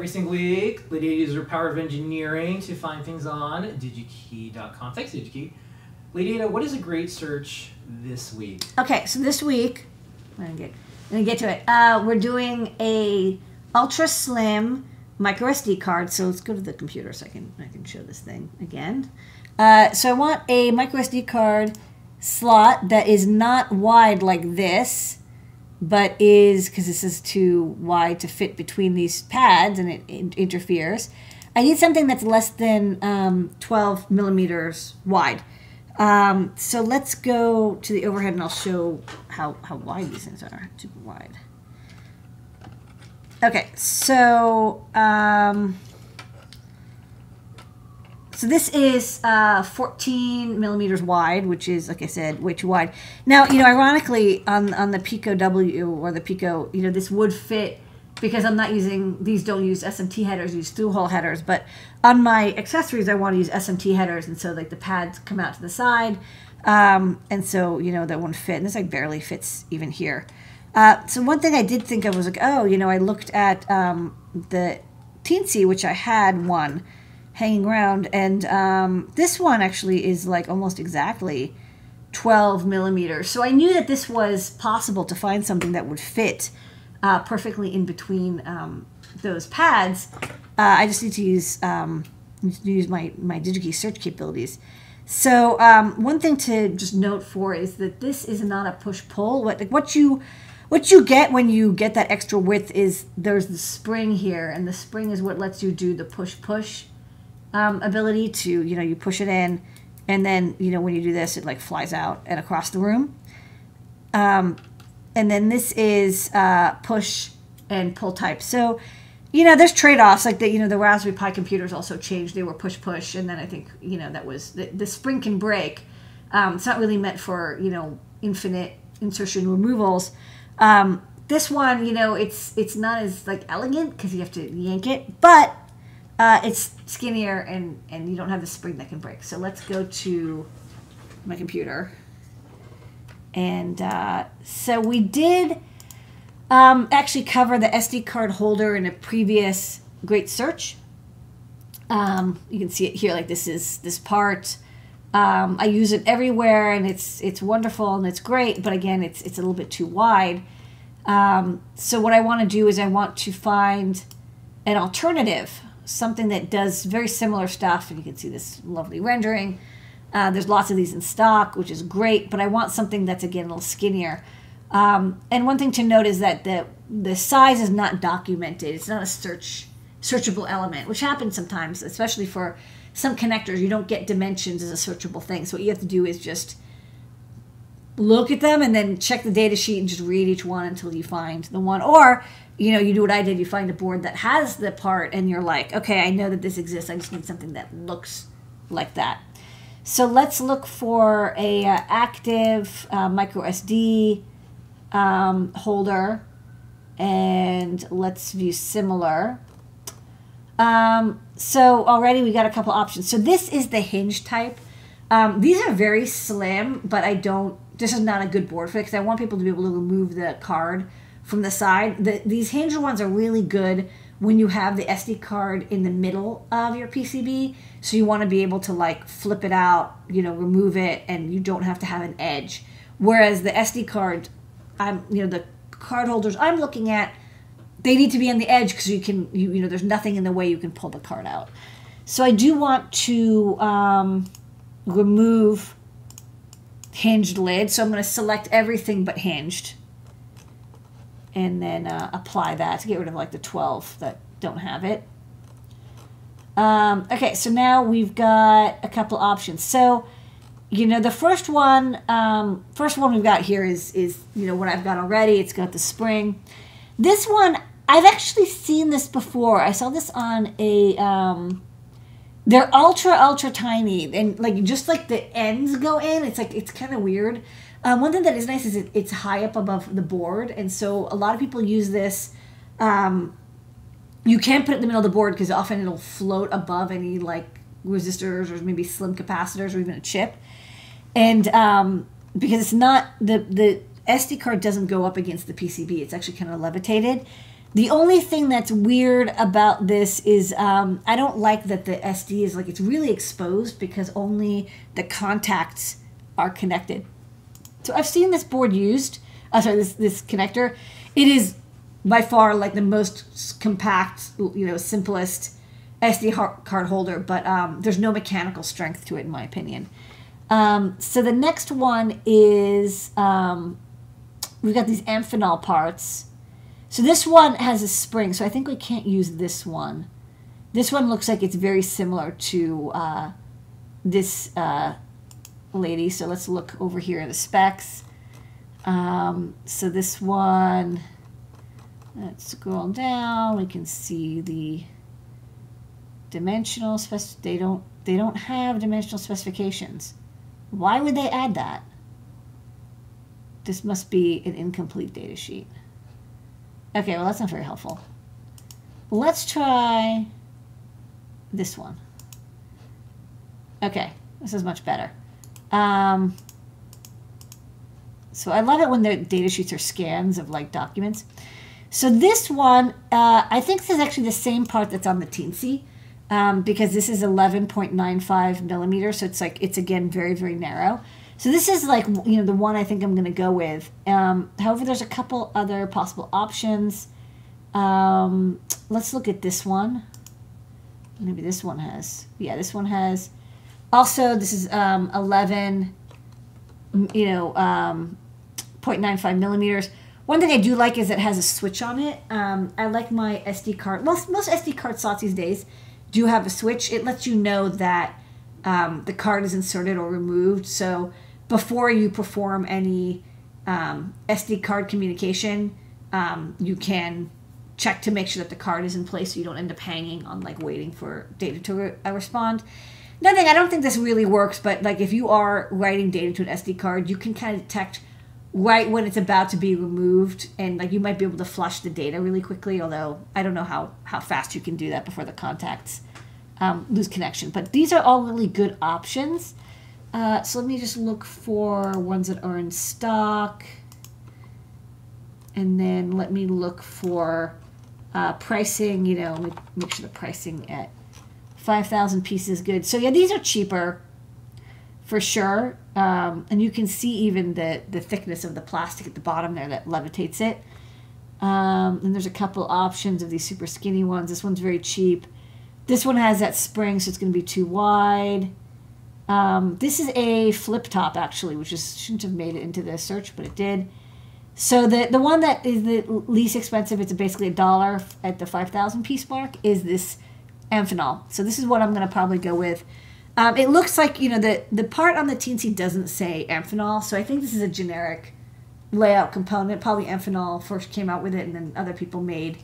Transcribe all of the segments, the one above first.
every single week. Ladyada uses her power of engineering to find things on digikey.com. Thanks, DigiKey. Ladyada, what is a great search this week? Okay, so this week, I'm gonna get, gonna get to it. Uh, we're doing a ultra slim micro SD card. So let's go to the computer so I can I can show this thing again. Uh, so I want a micro SD card slot that is not wide like this, but is because this is too wide to fit between these pads and it, it interferes. I need something that's less than um, 12 millimeters wide. Um, so let's go to the overhead and I'll show how, how wide these things are. Super wide. Okay, so um, so this is uh, 14 millimeters wide, which is, like I said, way too wide. Now, you know, ironically, on on the Pico W or the Pico, you know, this would fit because I'm not using these. Don't use SMT headers; use through hole headers. But on my accessories, I want to use SMT headers, and so like the pads come out to the side, um, and so you know that won't fit. And this like barely fits even here. Uh, so one thing I did think of was like, oh, you know, I looked at um, the Teensy, which I had one hanging around, and um, this one actually is like almost exactly 12 millimeters. So I knew that this was possible to find something that would fit uh, perfectly in between um, those pads. Uh, I just need to use um, use my my DigiKey search capabilities. So um, one thing to just note for is that this is not a push pull. What like what you what you get when you get that extra width is there's the spring here, and the spring is what lets you do the push push um, ability to you know you push it in, and then you know when you do this it like flies out and across the room. Um, and then this is uh, push and pull type. So you know there's trade-offs like that you know the raspberry pi computers also changed they were push push and then i think you know that was the, the spring can break um, it's not really meant for you know infinite insertion removals um, this one, you know, it's it's not as like elegant because you have to yank it, but uh, it's skinnier and and you don't have the spring that can break. So let's go to my computer. And uh, so we did um, actually cover the SD card holder in a previous great search. Um, you can see it here, like this is this part. Um, I use it everywhere, and it's it's wonderful and it's great. But again, it's it's a little bit too wide. Um, so what I want to do is I want to find an alternative, something that does very similar stuff. And you can see this lovely rendering. Uh, there's lots of these in stock, which is great. But I want something that's again a little skinnier. Um, and one thing to note is that the the size is not documented. It's not a search searchable element, which happens sometimes, especially for some connectors, you don't get dimensions as a searchable thing. So what you have to do is just look at them and then check the data sheet and just read each one until you find the one. Or, you know, you do what I did, you find a board that has the part and you're like, okay, I know that this exists. I just need something that looks like that. So let's look for a uh, active uh, micro SD um, holder and let's view similar. Um, so already we got a couple options. So this is the hinge type. Um, these are very slim, but I don't, this is not a good board for it because I want people to be able to remove the card from the side. The, these hinge ones are really good when you have the SD card in the middle of your PCB. So you want to be able to like flip it out, you know, remove it, and you don't have to have an edge. Whereas the SD card, I'm, you know, the card holders I'm looking at, they need to be on the edge because you can you, you know there's nothing in the way you can pull the card out so i do want to um, remove hinged lid so i'm going to select everything but hinged and then uh, apply that to get rid of like the 12 that don't have it um, okay so now we've got a couple options so you know the first one um, first one we've got here is is you know what i've got already it's got the spring this one I've actually seen this before. I saw this on a. Um, they're ultra ultra tiny and like just like the ends go in. It's like it's kind of weird. Um, one thing that is nice is it, it's high up above the board, and so a lot of people use this. Um, you can't put it in the middle of the board because often it'll float above any like resistors or maybe slim capacitors or even a chip, and um, because it's not the the SD card doesn't go up against the PCB. It's actually kind of levitated The only thing that's weird about this is um, I don't like that the SD is like it's really exposed because only the contacts are connected. So I've seen this board used. Uh, sorry, this this connector. It is by far like the most compact, you know, simplest SD card holder, but um, there's no mechanical strength to it, in my opinion. Um, so the next one is um, we've got these Amphenol parts. So this one has a spring, so I think we can't use this one. This one looks like it's very similar to uh, this uh, lady. So let's look over here in the specs. Um, so this one, let's scroll down. We can see the dimensional spec. They don't. They don't have dimensional specifications. Why would they add that? This must be an incomplete data sheet. Okay, well that's not very helpful. Let's try this one. Okay, this is much better. Um, so I love it when the data sheets are scans of like documents. So this one, uh, I think this is actually the same part that's on the Teensy um, because this is 11.95 millimeters. So it's like, it's again very, very narrow. So this is like, you know, the one I think I'm going to go with. Um, however, there's a couple other possible options. Um, let's look at this one. Maybe this one has, yeah, this one has also, this is um, 11, you know, um, 0.95 millimeters. One thing I do like is it has a switch on it. Um, I like my SD card. Most, most SD card slots these days do have a switch. It lets you know that um, the card is inserted or removed. So before you perform any um, SD card communication, um, you can check to make sure that the card is in place so you don't end up hanging on like waiting for data to re- uh, respond nothing. I don't think this really works, but like if you are writing data to an SD card, you can kind of detect right when it's about to be removed, and like you might be able to flush the data really quickly. Although I don't know how how fast you can do that before the contacts um, lose connection. But these are all really good options. Uh, so let me just look for ones that are in stock, and then let me look for uh, pricing. You know, make sure the pricing at 5,000 pieces good. So yeah, these are cheaper for sure. Um, and you can see even the, the thickness of the plastic at the bottom there that levitates it. Um, and there's a couple options of these super skinny ones. This one's very cheap. This one has that spring, so it's going to be too wide. Um, this is a flip top actually, which is shouldn't have made it into the search, but it did. So the the one that is the least expensive, it's basically a dollar at the five thousand piece mark, is this Amphenol. So this is what I'm going to probably go with. Um, it looks like, you know, the, the part on the Teensy doesn't say Amphenol, so I think this is a generic layout component. Probably Amphenol first came out with it, and then other people made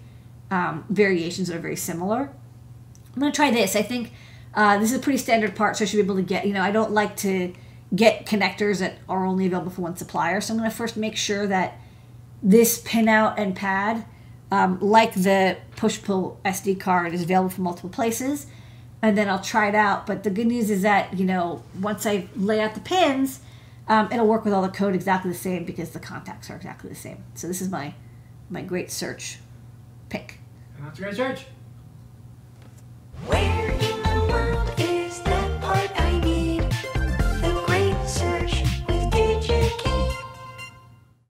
um, variations that are very similar. I'm going to try this. I think uh, this is a pretty standard part, so I should be able to get, you know, I don't like to get connectors that are only available for one supplier, so I'm going to first make sure that this pinout and pad um, like the push pull SD card is available from multiple places, and then I'll try it out. But the good news is that you know once I lay out the pins, um, it'll work with all the code exactly the same because the contacts are exactly the same. So this is my my great search pick. that's a great search.